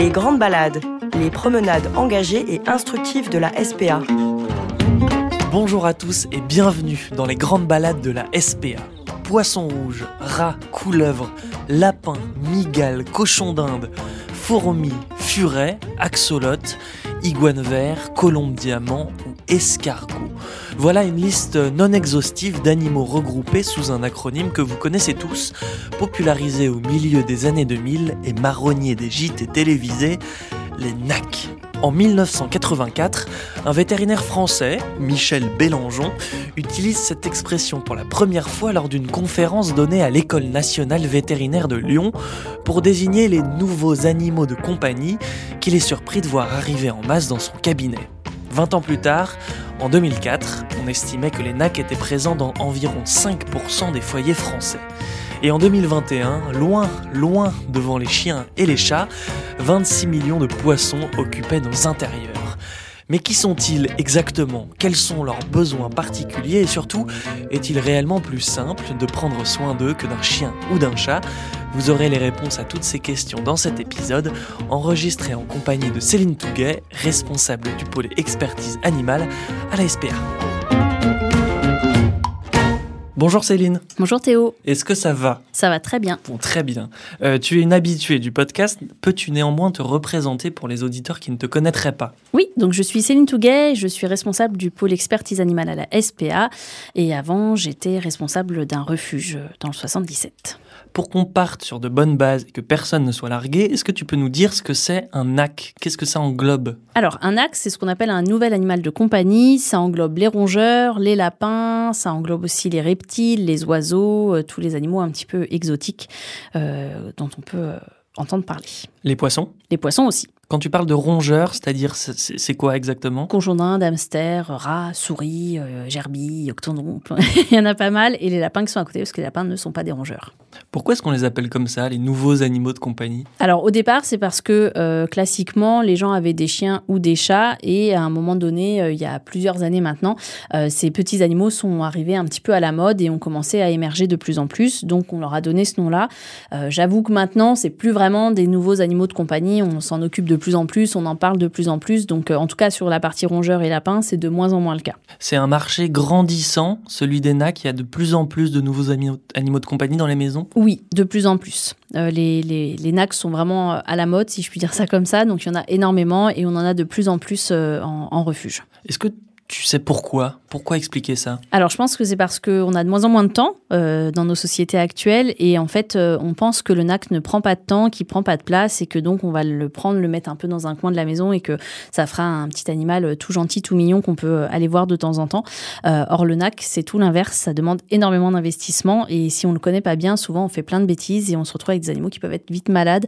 Les grandes balades, les promenades engagées et instructives de la SPA. Bonjour à tous et bienvenue dans les grandes balades de la SPA. Poissons rouges, rats, couleuvres, lapins, migales, cochons d'Inde, fourmis, furets, axolotes, iguanes verts, colombes diamants ou escargots. Voilà une liste non exhaustive d'animaux regroupés sous un acronyme que vous connaissez tous, popularisé au milieu des années 2000 et marronnier des gîtes et télévisés, les NAC. En 1984, un vétérinaire français, Michel Bélangeon, utilise cette expression pour la première fois lors d'une conférence donnée à l'École nationale vétérinaire de Lyon pour désigner les nouveaux animaux de compagnie qu'il est surpris de voir arriver en masse dans son cabinet. 20 ans plus tard, en 2004, on estimait que les NAC étaient présents dans environ 5% des foyers français. Et en 2021, loin, loin devant les chiens et les chats, 26 millions de poissons occupaient nos intérieurs. Mais qui sont-ils exactement? Quels sont leurs besoins particuliers? Et surtout, est-il réellement plus simple de prendre soin d'eux que d'un chien ou d'un chat? Vous aurez les réponses à toutes ces questions dans cet épisode, enregistré en compagnie de Céline Touguet, responsable du pôle expertise animale à la SPA. Bonjour Céline. Bonjour Théo. Est-ce que ça va? Ça va très bien. Bon, très bien. Euh, tu es une habituée du podcast. Peux-tu néanmoins te représenter pour les auditeurs qui ne te connaîtraient pas? Oui, donc je suis Céline Touguet, je suis responsable du pôle expertise animale à la SPA et avant j'étais responsable d'un refuge dans le 77. Pour qu'on parte sur de bonnes bases et que personne ne soit largué, est-ce que tu peux nous dire ce que c'est un NAC? Qu'est-ce que ça englobe? Alors, un NAC, c'est ce qu'on appelle un nouvel animal de compagnie. Ça englobe les rongeurs, les lapins, ça englobe aussi les reptiles, les oiseaux, euh, tous les animaux un petit peu exotiques euh, dont on peut euh, entendre parler. Les poissons? Les poissons aussi. Quand tu parles de rongeurs, c'est-à-dire c'est quoi exactement? Cochons d'Inde, hamsters, rats, souris, euh, gerbilles, octodontes, il y en a pas mal. Et les lapins qui sont à côté, parce que les lapins ne sont pas des rongeurs. Pourquoi est-ce qu'on les appelle comme ça, les nouveaux animaux de compagnie? Alors au départ, c'est parce que euh, classiquement, les gens avaient des chiens ou des chats. Et à un moment donné, euh, il y a plusieurs années maintenant, euh, ces petits animaux sont arrivés un petit peu à la mode et ont commencé à émerger de plus en plus. Donc on leur a donné ce nom-là. J'avoue que maintenant, c'est plus vraiment des nouveaux animaux de compagnie. On s'en occupe de plus en plus, on en parle de plus en plus. Donc, en tout cas, sur la partie rongeur et lapin, c'est de moins en moins le cas. C'est un marché grandissant, celui des NAC. Il y a de plus en plus de nouveaux animaux de compagnie dans les maisons Oui, de plus en plus. Euh, les, les, les NAC sont vraiment à la mode, si je puis dire ça comme ça. Donc, il y en a énormément et on en a de plus en plus euh, en, en refuge. Est-ce que tu sais pourquoi? Pourquoi expliquer ça? Alors, je pense que c'est parce qu'on a de moins en moins de temps euh, dans nos sociétés actuelles et en fait, euh, on pense que le NAC ne prend pas de temps, qu'il prend pas de place et que donc on va le prendre, le mettre un peu dans un coin de la maison et que ça fera un petit animal euh, tout gentil, tout mignon qu'on peut aller voir de temps en temps. Euh, or, le NAC, c'est tout l'inverse, ça demande énormément d'investissement et si on le connaît pas bien, souvent on fait plein de bêtises et on se retrouve avec des animaux qui peuvent être vite malades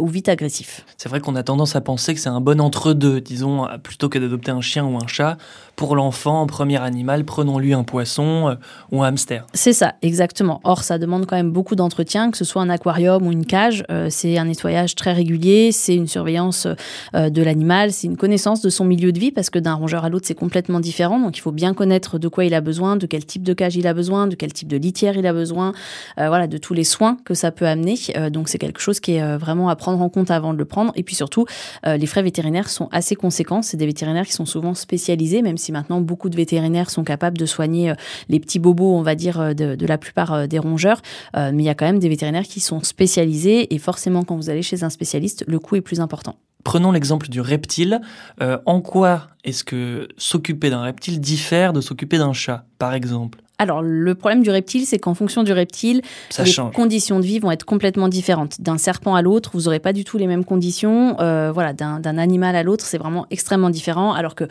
ou vite agressifs. C'est vrai qu'on a tendance à penser que c'est un bon entre-deux, disons, plutôt que d'adopter un chien ou un chat. Pour l'enfant, premier animal, prenons-lui un poisson euh, ou un hamster. C'est ça, exactement. Or, ça demande quand même beaucoup d'entretien, que ce soit un aquarium ou une cage. Euh, c'est un nettoyage très régulier, c'est une surveillance euh, de l'animal, c'est une connaissance de son milieu de vie, parce que d'un rongeur à l'autre, c'est complètement différent. Donc, il faut bien connaître de quoi il a besoin, de quel type de cage il a besoin, de quel type de litière il a besoin, voilà, de tous les soins que ça peut amener. Donc, c'est quelque chose qui est vraiment à prendre en compte avant de le prendre. Et puis surtout, les frais vétérinaires sont assez conséquents. C'est des vétérinaires qui sont souvent spécialisés, même si maintenant beaucoup de vétérinaires sont capables de soigner euh, les petits bobos, on va dire, euh, de, de la plupart euh, des rongeurs. Mais il y a quand même des vétérinaires qui sont spécialisés et forcément, quand vous allez chez un spécialiste, le coût est plus important. Prenons l'exemple du reptile. Euh, en quoi est-ce que s'occuper d'un reptile diffère de s'occuper d'un chat, par exemple? Alors, le problème du reptile, c'est qu'en fonction du reptile, Ça les change. conditions de vie vont être complètement différentes. D'un serpent à l'autre, vous n'aurez pas du tout les mêmes conditions. Euh, voilà, d'un d'un animal à l'autre, c'est vraiment extrêmement différent. Alors que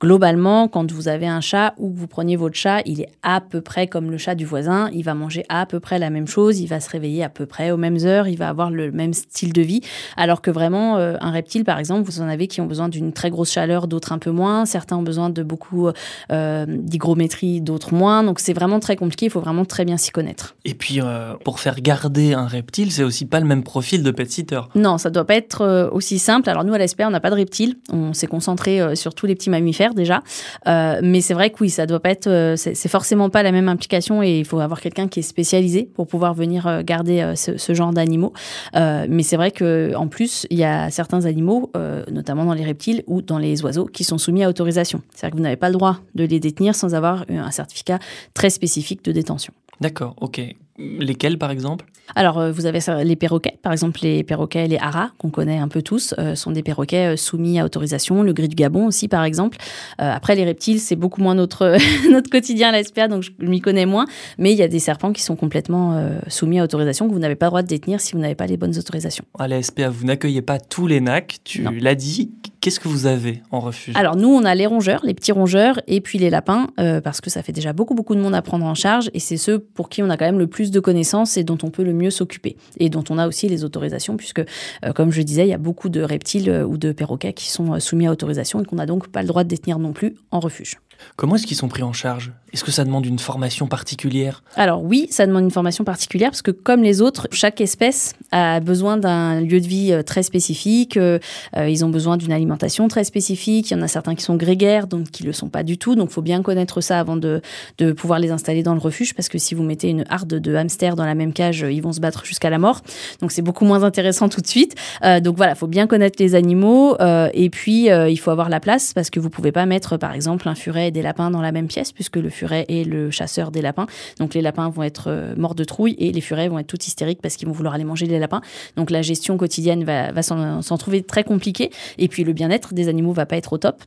globalement, quand vous avez un chat ou que vous preniez votre chat, il est à peu près comme le chat du voisin. Il va manger à peu près la même chose. Il va se réveiller à peu près aux mêmes heures. Il va avoir le même style de vie. Alors que vraiment, euh, un reptile, par exemple, vous en avez qui ont besoin d'une très grosse chaleur, d'autres un peu moins. Certains ont besoin de beaucoup euh, d'hygrométrie, d'autres moins. Donc c'est vraiment très compliqué. Il faut vraiment très bien s'y connaître. Et puis, euh, pour faire garder un reptile, c'est aussi pas le même profil de pet-sitter. Non, ça doit pas être aussi simple. Alors nous, à l'ESPR, on n'a pas de reptiles. On s'est concentré sur tous les petits mammifères. Déjà. mais c'est vrai que oui, ça doit pas être, c'est forcément pas la même implication et il faut avoir quelqu'un qui est spécialisé pour pouvoir venir garder ce, ce, genre d'animaux. mais c'est vrai que en plus, il y a certains animaux, notamment dans les reptiles ou dans les oiseaux, qui sont soumis à autorisation. C'est-à-dire que vous n'avez pas le droit de les détenir sans avoir un certificat très spécifique de détention. D'accord, ok. Lesquels, par exemple? Alors, euh, vous avez les perroquets. Par exemple, les perroquets, les haras, qu'on connaît un peu tous, euh, sont des perroquets euh, soumis à autorisation. Le gris du Gabon aussi, par exemple. après, les reptiles, c'est beaucoup moins notre, notre quotidien à la SPA, donc je m'y connais moins. Mais il y a des serpents qui sont complètement soumis à autorisation, que vous n'avez pas le droit de détenir si vous n'avez pas les bonnes autorisations. À la SPA, vous n'accueillez pas tous les NAC, tu l'as dit. Qu'est-ce que vous avez en refuge? Alors, nous, on a les rongeurs, les petits rongeurs, et puis les lapins, parce que ça fait déjà beaucoup, beaucoup de monde à prendre en charge. Et c'est ceux pour qui on a quand même le plus de connaissances et dont on peut le mieux s'occuper. Et dont on a aussi les autorisations, puisque, euh, comme je disais, il y a beaucoup de reptiles euh, ou de perroquets qui sont euh, soumis à autorisation et qu'on n'a donc pas le droit de détenir non plus en refuge. Comment est-ce qu'ils sont pris en charge? Est-ce que ça demande une formation particulière? Alors oui, ça demande une formation particulière parce que comme les autres, chaque espèce a besoin d'un lieu de vie euh, très spécifique, euh, euh, ils ont besoin d'une alimentation très spécifique, il y en a certains qui sont grégaires, donc qui ne le sont pas du tout, donc il faut bien connaître ça avant de, de pouvoir les installer dans le refuge parce que si vous mettez une harde de hamsters dans la même cage, ils vont se battre jusqu'à la mort, donc c'est beaucoup moins intéressant tout de suite. donc voilà, il faut bien connaître les animaux et puis il faut avoir la place parce que vous pouvez pas mettre par exemple un furet des lapins dans la même pièce, puisque le furet est le chasseur des lapins. Donc les lapins vont être euh, morts de trouille et les furets vont être tout hystériques parce qu'ils vont vouloir aller manger les lapins. Donc la gestion quotidienne va, va s'en trouver très compliquée. Et puis le bien-être des animaux va pas être au top.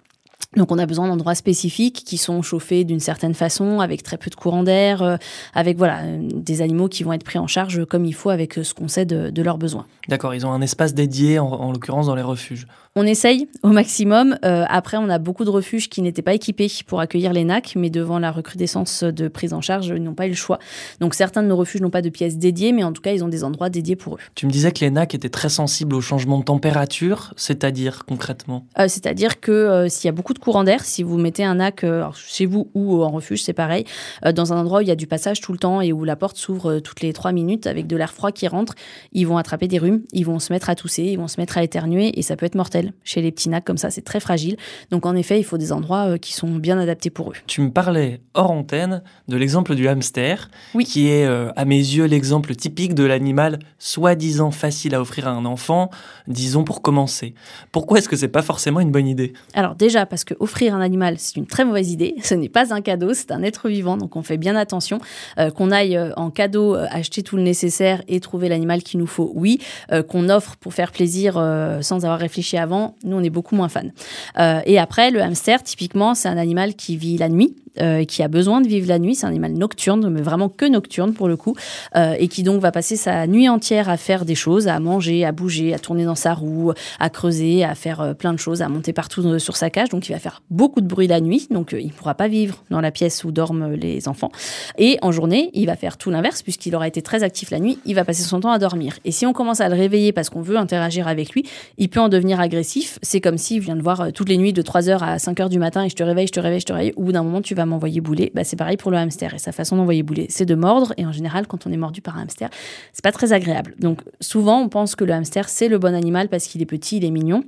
Donc on a besoin d'endroits spécifiques qui sont chauffés d'une certaine façon, avec très peu de courant d'air, euh, avec voilà des animaux qui vont être pris en charge comme il faut avec ce qu'on sait de, leurs besoins. D'accord, ils ont un espace dédié en l'occurrence dans les refuges. On essaye au maximum. Euh, après, on a beaucoup de refuges qui n'étaient pas équipés pour accueillir les NAC, mais devant la recrudescence de prise en charge, ils n'ont pas eu le choix. Donc certains de nos refuges n'ont pas de pièces dédiées, mais en tout cas, ils ont des endroits dédiés pour eux. Tu me disais que les NAC étaient très sensibles au changement de température, c'est-à-dire concrètement? Euh, C'est-à-dire que euh, s'il y a beaucoup de courant d'air, si vous mettez un NAC chez vous ou en refuge, c'est pareil, dans un endroit où il y a du passage tout le temps et où la porte s'ouvre toutes les trois minutes avec de l'air froid qui rentre, ils vont attraper des rhumes, ils vont se mettre à tousser, ils vont se mettre à éternuer et ça peut être mortel chez les petits nacs comme ça, c'est très fragile. Donc en effet, il faut des endroits euh, qui sont bien adaptés pour eux. Tu me parlais hors antenne de l'exemple du hamster, qui est euh, à mes yeux l'exemple typique de l'animal soi-disant facile à offrir à un enfant, disons pour commencer. Pourquoi est-ce que c'est pas forcément une bonne idée? Alors déjà parce que offrir un animal, c'est une très mauvaise idée. Ce n'est pas un cadeau, c'est un être vivant, donc on fait bien attention. Euh, qu'on aille en cadeau acheter tout le nécessaire et trouver l'animal qu'il nous faut, oui. qu'on offre pour faire plaisir sans avoir réfléchi avant, nous, on est beaucoup moins fan. Euh, et après, le hamster, typiquement, c'est un animal qui vit la nuit. Euh, qui a besoin de vivre la nuit. C'est un animal nocturne, mais vraiment que nocturne pour le coup, euh, et qui donc va passer sa nuit entière à faire des choses, à manger, à bouger, à tourner dans sa roue, à creuser, à faire plein de choses, à monter partout sur sa cage. Donc il va faire beaucoup de bruit la nuit, donc il ne pourra pas vivre dans la pièce où dorment les enfants. Et en journée, il va faire tout l'inverse, puisqu'il aura été très actif la nuit, il va passer son temps à dormir. Et si on commence à le réveiller parce qu'on veut interagir avec lui, il peut en devenir agressif. C'est comme s'il vient de voir toutes les nuits de 3h à 5h du matin et je te réveille, je te réveille, je te réveille. Au bout d'un moment, tu vas m'envoyer bouler. Bah, c'est pareil pour le hamster. Et sa façon d'envoyer bouler, c'est de mordre. Et en général, quand on est mordu par un hamster, c'est pas très agréable. Donc souvent, on pense que le hamster, c'est le bon animal parce qu'il est petit, il est mignon.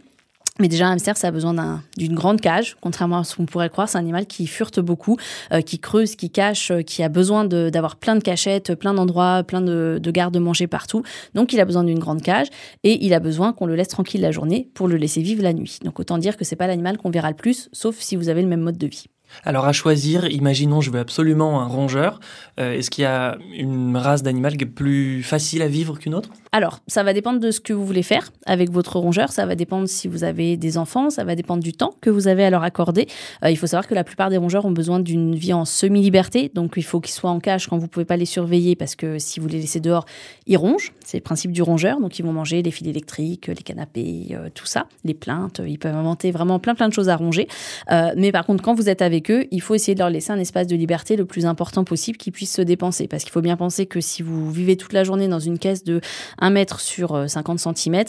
Mais déjà, un hamster, ça a besoin d'une grande cage, contrairement à ce qu'on pourrait croire. C'est un animal qui furte beaucoup, euh, qui creuse, qui cache, euh, qui a besoin d'avoir plein de cachettes, plein d'endroits, plein de, de garde-manger partout. Donc, il a besoin d'une grande cage et il a besoin qu'on le laisse tranquille la journée pour le laisser vivre la nuit. Donc, autant dire que c'est pas l'animal qu'on verra le plus, sauf si vous avez le même mode de vie. Alors à choisir, imaginons je veux absolument un rongeur. Euh, est-ce qu'il y a une race d'animal qui est plus facile à vivre qu'une autre? Alors ça va dépendre de ce que vous voulez faire avec votre rongeur. Ça va dépendre si vous avez des enfants. Ça va dépendre du temps que vous avez à leur accorder. Euh, il faut savoir que la plupart des rongeurs ont besoin d'une vie en semi-liberté. Donc il faut qu'ils soient en cage quand vous pouvez pas les surveiller parce que si vous les laissez dehors, ils rongent. C'est le principe du rongeur. Donc ils vont manger les fils électriques, les canapés, euh, tout ça, les plaintes. Ils peuvent inventer vraiment plein plein de choses à ronger. mais par contre quand vous êtes avec il faut essayer de leur laisser un espace de liberté le plus important possible qu'ils puissent se dépenser. Parce qu'il faut bien penser que si vous vivez toute la journée dans une caisse de 1 mètre sur 50 euh, cm,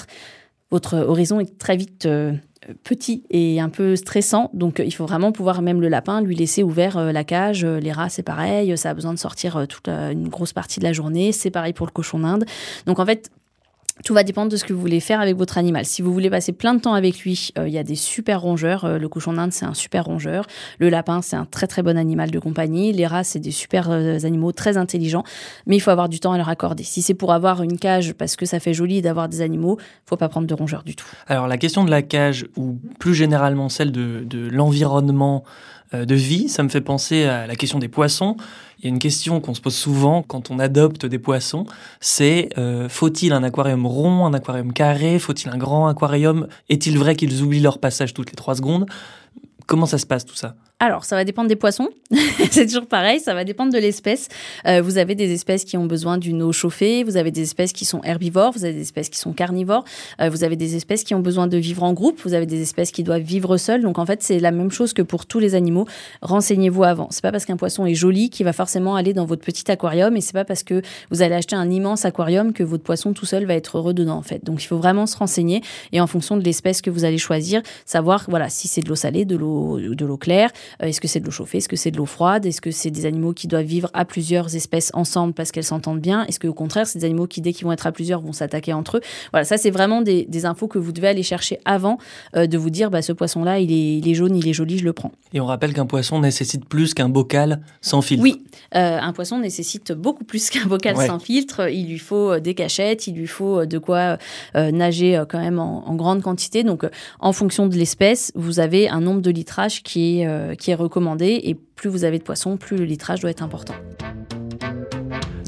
votre horizon est très vite euh, petit et un peu stressant. Donc il faut vraiment pouvoir, même le lapin, lui laisser ouvert euh, la cage. Les rats, c'est pareil, ça a besoin de sortir toute une grosse partie de la journée. C'est pareil pour le cochon d'Inde. Donc en fait, Tout va dépendre de ce que vous voulez faire avec votre animal. Si vous voulez passer plein de temps avec lui, euh, il y a des super rongeurs. Euh, le cochon d'Inde, c'est un super rongeur. Le lapin, c'est un très très bon animal de compagnie. Les rats, c'est des super euh, animaux très intelligents. Mais il faut avoir du temps à leur accorder. Si c'est pour avoir une cage parce que ça fait joli d'avoir des animaux, faut pas prendre de rongeurs du tout. Alors la question de la cage, ou plus généralement celle de, de l'environnement de vie, ça me fait penser à la question des poissons. Il y a une question qu'on se pose souvent quand on adopte des poissons, c'est euh, faut-il un aquarium rond, un aquarium carré, faut-il un grand aquarium? Est-il vrai qu'ils oublient leur passage toutes les trois secondes? Comment ça se passe tout ça? Alors, ça va dépendre des poissons. c'est toujours pareil, ça va dépendre de l'espèce. Euh, vous avez des espèces qui ont besoin d'une eau chauffée, vous avez des espèces qui sont herbivores, vous avez des espèces qui sont carnivores, euh, vous avez des espèces qui ont besoin de vivre en groupe, vous avez des espèces qui doivent vivre seules. Donc en fait, c'est la même chose que pour tous les animaux. Renseignez-vous avant. C'est pas parce qu'un poisson est joli qu'il va forcément aller dans votre petit aquarium et c'est pas parce que vous allez acheter un immense aquarium que votre poisson tout seul va être heureux dedans en fait. Donc il faut vraiment se renseigner et en fonction de l'espèce que vous allez choisir, savoir voilà si c'est de l'eau salée, de l'eau de l'eau claire, est-ce que c'est de l'eau chauffée? Est-ce que c'est de l'eau froide? Est-ce que c'est des animaux qui doivent vivre à plusieurs espèces ensemble parce qu'elles s'entendent bien? Est-ce que au contraire, c'est des animaux qui, dès qu'ils vont être à plusieurs, vont s'attaquer entre eux? Voilà, ça, c'est vraiment des, infos que vous devez aller chercher avant euh, de vous dire bah, ce poisson-là, il est, jaune, il est joli, je le prends. Et on rappelle qu'un poisson nécessite plus qu'un bocal sans filtre. Oui, euh, un poisson nécessite beaucoup plus qu'un bocal sans filtre. Il lui faut des cachettes, il lui faut de quoi nager quand même en, en, grande quantité. Donc, en fonction de l'espèce, vous avez un nombre de litrages qui est, qui est recommandé et plus vous avez de poissons, plus le litrage doit être important.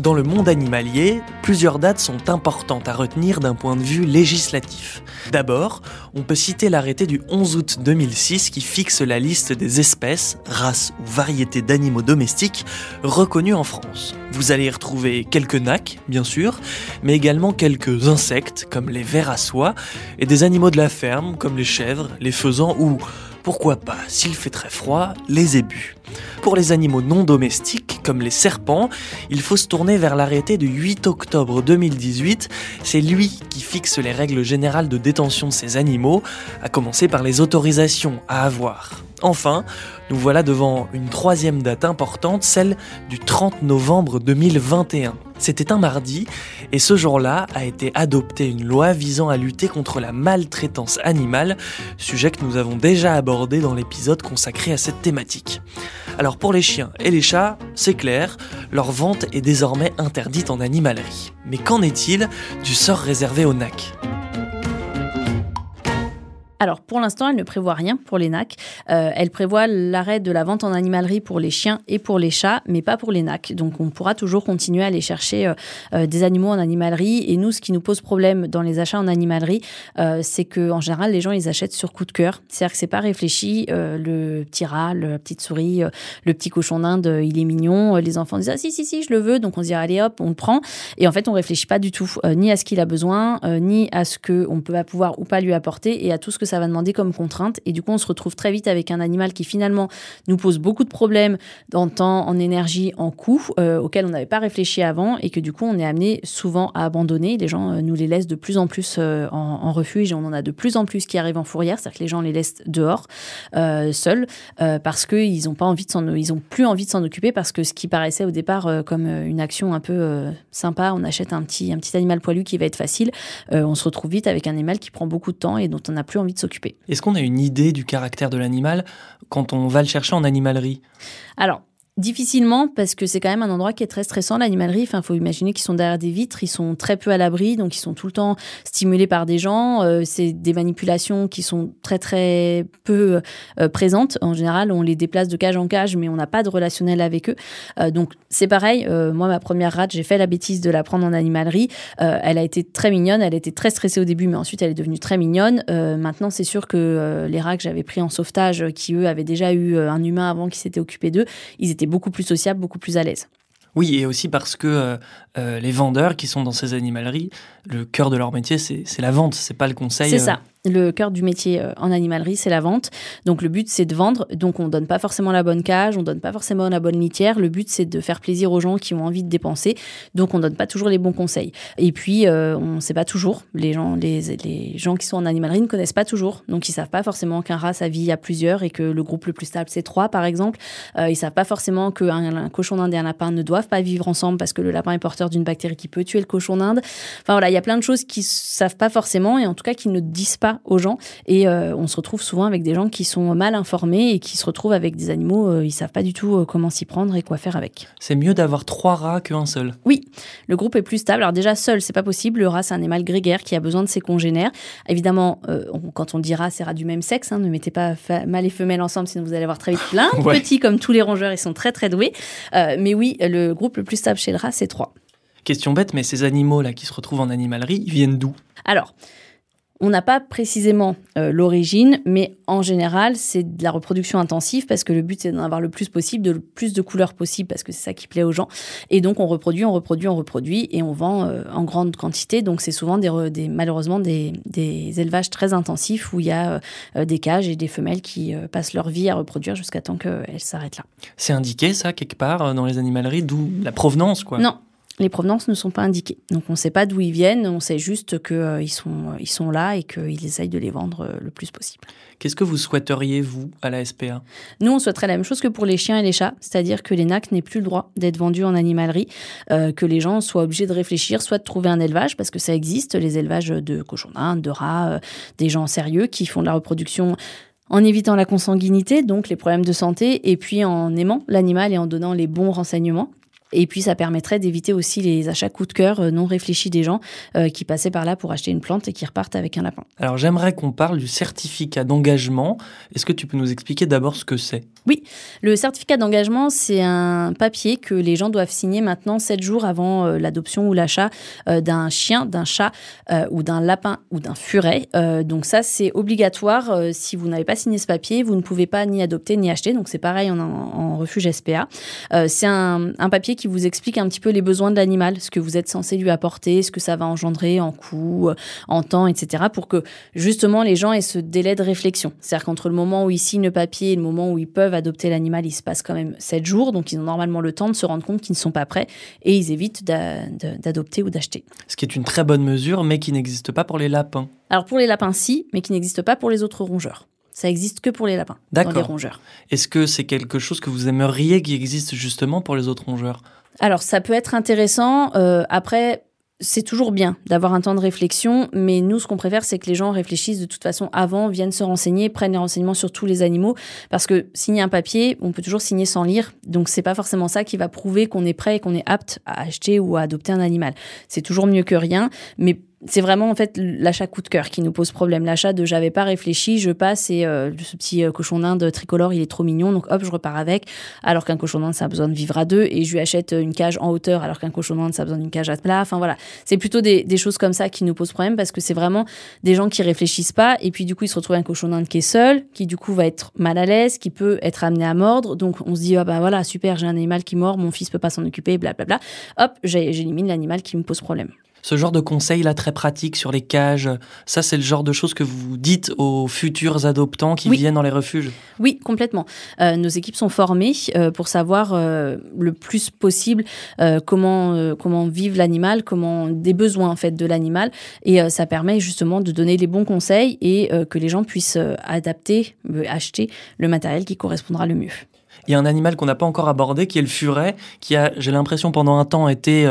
Dans le monde animalier, plusieurs dates sont importantes à retenir d'un point de vue législatif. D'abord, on peut citer l'arrêté du 11 août 2006 qui fixe la liste des espèces, races ou variétés d'animaux domestiques reconnus en France. Vous allez y retrouver quelques nacs, bien sûr, mais également quelques insectes comme les vers à soie et des animaux de la ferme comme les chèvres, les faisans ou pourquoi pas, s'il fait très froid, les ébus. Pour les animaux non domestiques, comme les serpents, il faut se tourner vers l'arrêté du 8 octobre 2018. C'est lui qui fixe les règles générales de détention de ces animaux, à commencer par les autorisations à avoir. Enfin, nous voilà devant une troisième date importante, celle du 30 novembre 2021. C'était un mardi, et ce jour-là a été adoptée une loi visant à lutter contre la maltraitance animale, sujet que nous avons déjà abordé dans l'épisode consacré à cette thématique. Alors pour les chiens et les chats, c'est clair, leur vente est désormais interdite en animalerie. Mais qu'en est-il du sort réservé aux NAC alors, pour l'instant, elle ne prévoit rien pour les NAC. Euh, elle prévoit l'arrêt de la vente en animalerie pour les chiens et pour les chats, mais pas pour les NAC. Donc, on pourra toujours continuer à aller chercher euh, euh, des animaux en animalerie. Et nous, ce qui nous pose problème dans les achats en animalerie, c'est que en général, les gens, ils achètent sur coup de cœur. C'est-à-dire que c'est pas réfléchi. le petit rat, la petite souris, le petit cochon d'Inde, il est mignon. Les enfants disent, ah si, si, si, je le veux. Donc, on se dit, allez hop, on le prend. Et en fait, on réfléchit pas du tout, ni à ce qu'il a besoin, ni à ce qu'on peut pouvoir ou pas lui apporter, et à tout ce que ça va demander comme contrainte. Et du coup, on se retrouve très vite avec un animal qui finalement nous pose beaucoup de problèmes en temps, en énergie, en coût, euh, auxquels on n'avait pas réfléchi avant et que du coup, on est amené souvent à abandonner. Les gens euh, nous les laissent de plus en plus euh, en, refuge et on en a de plus en plus qui arrivent en fourrière, c'est-à-dire que les gens les laissent dehors, seuls, parce qu'ils n'ont pas envie de s'en, ils ont plus envie de s'en occuper parce que ce qui paraissait au départ comme une action un peu sympa, on achète un petit, un petit animal poilu qui va être facile, on se retrouve vite avec un animal qui prend beaucoup de temps et dont on n'a plus envie de s'occuper. Est-ce qu'on a une idée du caractère de l'animal quand on va le chercher en animalerie? Alors, Difficilement, parce que c'est quand même un endroit qui est très stressant, l'animalerie. Enfin, faut imaginer qu'ils sont derrière des vitres, ils sont très peu à l'abri, donc ils sont tout le temps stimulés par des gens. Euh, c'est des manipulations qui sont très très peu euh, présentes. En général, on les déplace de cage en cage, mais on n'a pas de relationnel avec eux. Euh, donc c'est pareil. moi, ma première rate, j'ai fait la bêtise de la prendre en animalerie. elle a été très mignonne, elle été très stressée au début, mais ensuite elle est devenue très mignonne. maintenant, c'est sûr que les rats que j'avais pris en sauvetage, qui eux avaient déjà eu un humain avant qui s'était occupé d'eux, ils étaient beaucoup plus sociable, beaucoup plus à l'aise. Oui, et aussi parce que euh, euh, les vendeurs qui sont dans ces animaleries, le cœur de leur métier, c'est la vente, c'est pas le conseil. C'est ça. Le cœur du métier euh, en animalerie, c'est la vente. Donc le but, c'est de vendre. Donc on donne pas forcément la bonne cage, on donne pas forcément la bonne litière. Le but, c'est de faire plaisir aux gens qui ont envie de dépenser. Donc on donne pas toujours les bons conseils. Et puis euh, on ne sait pas toujours. Les gens, les gens qui sont en animalerie ne connaissent pas toujours. Donc ils savent pas forcément qu'un rat, ça vit à plusieurs et que le groupe le plus stable, c'est trois, par exemple. Euh, ils savent pas forcément qu'un un cochon d'Inde et un lapin ne doivent pas vivre ensemble parce que le lapin est porteur d'une bactérie qui peut tuer le cochon d'Inde. Enfin voilà, il y a plein de choses qu'ils savent pas forcément et en tout cas qu'ils ne disent pas aux gens. Et euh, on se retrouve souvent avec des gens qui sont mal informés et qui se retrouvent avec des animaux, euh, ils savent pas du tout euh, comment s'y prendre et quoi faire avec. C'est mieux d'avoir trois rats qu'un seul. Oui, le groupe est plus stable. Alors déjà seul, c'est pas possible. Le rat, c'est un animal grégaire qui a besoin de ses congénères. Évidemment, quand on dit rat, c'est rat du même sexe. Hein. ne mettez pas mâles et femelles ensemble, sinon vous allez avoir très vite plein de petits comme tous les rongeurs. Ils sont très très doués. mais oui, le groupe le plus stable chez le rat, c'est trois. Question bête, mais ces animaux là qui se retrouvent en animalerie, ils viennent d'où? Alors. On n'a pas précisément euh, l'origine, mais en général, c'est de la reproduction intensive parce que le but, c'est d'en avoir le plus possible, de le plus de couleurs possible parce que c'est ça qui plaît aux gens. Et donc, on reproduit, on reproduit, on reproduit et on vend euh, en grande quantité. Donc, c'est souvent des, malheureusement des, élevages très intensifs où il y a euh, des cages et des femelles qui passent leur vie à reproduire jusqu'à temps qu'elles s'arrêtent là. C'est indiqué, ça, quelque part, dans les animaleries, d'où la provenance, quoi Non, les provenances ne sont pas indiquées. Donc on ne sait pas d'où ils viennent, on sait juste qu'ils euh, sont, euh, ils sont là et qu'ils essayent de les vendre euh, le plus possible. Qu'est-ce que vous souhaiteriez, vous, à la SPA Nous, on souhaiterait la même chose que pour les chiens et les chats, c'est-à-dire que les NAC n'aient plus le droit d'être vendus en animalerie, que les gens soient obligés de réfléchir, soit de trouver un élevage, parce que ça existe, les élevages de cochons d'Inde, de rats, des gens sérieux qui font de la reproduction en évitant la consanguinité, donc les problèmes de santé, et puis en aimant l'animal et en donnant les bons renseignements. Et puis ça permettrait d'éviter aussi les achats coup de cœur euh, non réfléchis des gens euh, qui passaient par là pour acheter une plante et qui repartent avec un lapin. Alors j'aimerais qu'on parle du certificat d'engagement. Est-ce que tu peux nous expliquer d'abord ce que c'est? Oui, le certificat d'engagement, c'est un papier que les gens doivent signer maintenant 7 jours avant euh, l'adoption ou l'achat d'un chien, d'un chat ou d'un lapin ou d'un furet. donc ça, c'est obligatoire. si vous n'avez pas signé ce papier, vous ne pouvez pas ni adopter ni acheter. Donc c'est pareil en, en, refuge SPA. c'est un, un papier qui vous explique un petit peu les besoins de l'animal, ce que vous êtes censé lui apporter, ce que ça va engendrer en coût, euh, en temps, etc. pour que justement les gens aient ce délai de réflexion. C'est-à-dire qu'entre le moment où ils signent le papier et le moment où ils peuvent adopter l'animal, il se passe quand même 7 jours, donc ils ont normalement le temps de se rendre compte qu'ils ne sont pas prêts et ils évitent d'adopter ou d'acheter. Ce qui est une très bonne mesure, mais qui n'existe pas pour les lapins. Alors pour les lapins, si, mais qui n'existe pas pour les autres rongeurs. Ça existe que pour les lapins, dans les rongeurs. Est-ce que c'est quelque chose que vous aimeriez qui existe justement pour les autres rongeurs? Alors, ça peut être intéressant. Euh, après, c'est toujours bien d'avoir un temps de réflexion, mais nous, ce qu'on préfère, c'est que les gens réfléchissent de toute façon avant, viennent se renseigner, prennent les renseignements sur tous les animaux, parce que signer un papier, on peut toujours signer sans lire, donc c'est pas forcément ça qui va prouver qu'on est prêt et qu'on est apte à acheter ou à adopter un animal. C'est toujours mieux que rien, mais c'est vraiment en fait l'achat coup de cœur qui nous pose problème. L'achat de j'avais pas réfléchi, je passe et euh, ce petit euh, cochon d'Inde tricolore il est trop mignon donc hop je repars avec. Alors qu'un cochon d'Inde ça a besoin de vivre à deux et je lui achète une cage en hauteur alors qu'un cochon d'Inde ça a besoin d'une cage à plat. Enfin voilà, c'est plutôt des, des, choses comme ça qui nous posent problème parce que c'est vraiment des gens qui réfléchissent pas et puis du coup ils se retrouvent un cochon d'Inde qui est seul, qui du coup va être mal à l'aise, qui peut être amené à mordre. Donc on se dit ah bah voilà super j'ai un animal qui mord, mon fils peut pas s'en occuper, blablabla. Hop j'élimine l'animal qui me pose problème. Ce genre de conseils là très pratiques sur les cages, ça c'est le genre de choses que vous dites aux futurs adoptants qui viennent dans les refuges? Oui, complètement. Euh, nos équipes sont formées euh, pour savoir euh, le plus possible comment comment vive l'animal, comment des besoins en fait de l'animal et ça permet justement de donner les bons conseils et que les gens puissent adapter, acheter le matériel qui correspondra le mieux. Il y a un animal qu'on n'a pas encore abordé qui est le furet, qui a, j'ai l'impression, pendant un temps été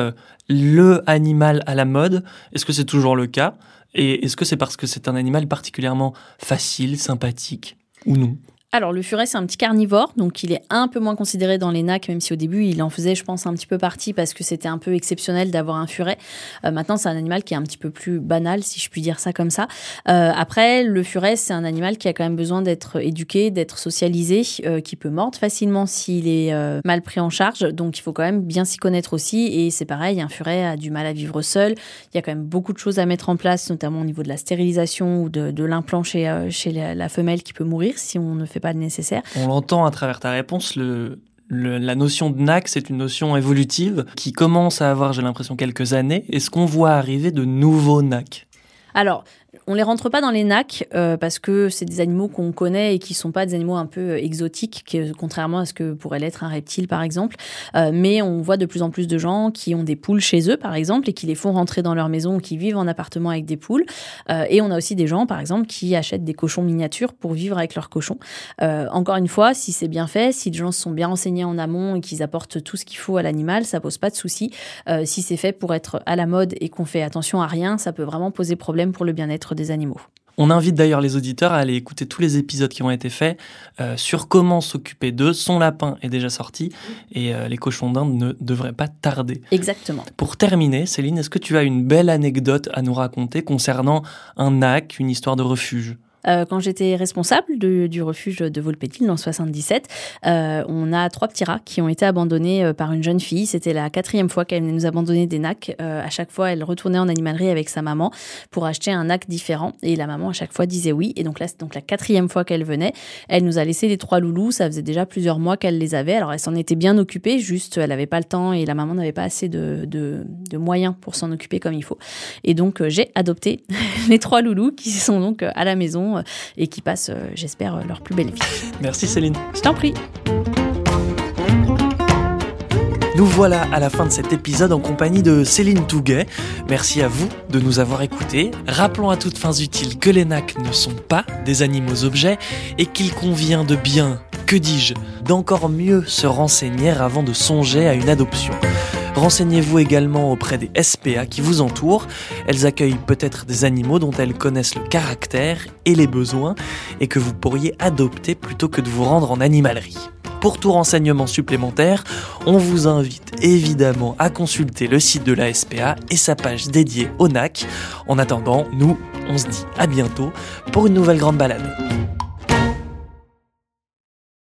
le animal à la mode. Est-ce que c'est toujours le cas? Et est-ce que c'est parce que c'est un animal particulièrement facile, sympathique? Ou non alors, le furet, c'est un petit carnivore, donc il est un peu moins considéré dans les NAC, même si au début, il en faisait, je pense, un petit peu partie parce que c'était un peu exceptionnel d'avoir un furet. Euh, maintenant, c'est un animal qui est un petit peu plus banal, si je puis dire ça comme ça. Euh, après, le furet, c'est un animal qui a quand même besoin d'être éduqué, d'être socialisé, euh, qui peut mordre facilement s'il est mal pris en charge. Donc, il faut quand même bien s'y connaître aussi. Et c'est pareil, un furet a du mal à vivre seul. Il y a quand même beaucoup de choses à mettre en place, notamment au niveau de la stérilisation ou de, l'implant chez, chez la femelle qui peut mourir si on ne fait pas le nécessaire. On l'entend à travers ta réponse, le, la notion de NAC, c'est une notion évolutive qui commence à avoir, j'ai l'impression, quelques années. Est-ce qu'on voit arriver de nouveaux NAC Alors, on les rentre pas dans les NAC euh, parce que c'est des animaux qu'on connaît et qui sont pas des animaux un peu euh, exotiques, contrairement à ce que pourrait l'être un reptile par exemple. Euh, mais on voit de plus en plus de gens qui ont des poules chez eux par exemple et qui les font rentrer dans leur maison ou qui vivent en appartement avec des poules. et on a aussi des gens par exemple qui achètent des cochons miniatures pour vivre avec leurs cochons. encore une fois, si c'est bien fait, si les gens sont bien renseignés en amont et qu'ils apportent tout ce qu'il faut à l'animal, ça pose pas de souci. si c'est fait pour être à la mode et qu'on fait attention à rien, ça peut vraiment poser problème pour le bien-être des animaux. On invite d'ailleurs les auditeurs à aller écouter tous les épisodes qui ont été faits euh, sur comment s'occuper d'eux. Son lapin est déjà sorti et euh, les cochons d'Inde ne devraient pas tarder. Exactement. Pour terminer, Céline, est-ce que tu as une belle anecdote à nous raconter concernant un NAC, une histoire de refuge? Euh, quand j'étais responsable du refuge de Volpétil en 77, euh, on a trois petits rats qui ont été abandonnés euh, par une jeune fille. C'était la quatrième fois qu'elle nous abandonner des nacs. à chaque fois, elle retournait en animalerie avec sa maman pour acheter un nac différent. Et la maman, à chaque fois, disait oui. Et donc là, c'est donc la quatrième fois qu'elle venait. Elle nous a laissé les trois loulous. Ça faisait déjà plusieurs mois qu'elle les avait. Alors, elle s'en était bien occupée, juste elle n'avait pas le temps et la maman n'avait pas assez de moyens pour s'en occuper comme il faut. Et donc, j'ai adopté les trois loulous qui sont donc à la maison euh, et qui passent, euh, j'espère, euh, leur plus belle vie. Merci Céline. Je t'en prie. Nous voilà à la fin de cet épisode en compagnie de Céline Touguet. Merci à vous de nous avoir écoutés. Rappelons à toutes fins utiles que les nacs ne sont pas des animaux objets et qu'il convient de bien, que dis-je, d'encore mieux se renseigner avant de songer à une adoption. Renseignez-vous également auprès des SPA qui vous entourent. Elles accueillent peut-être des animaux dont elles connaissent le caractère et les besoins et que vous pourriez adopter plutôt que de vous rendre en animalerie. Pour tout renseignement supplémentaire, on vous invite évidemment à consulter le site de la SPA et sa page dédiée au NAC. En attendant, nous, on se dit à bientôt pour une nouvelle grande balade.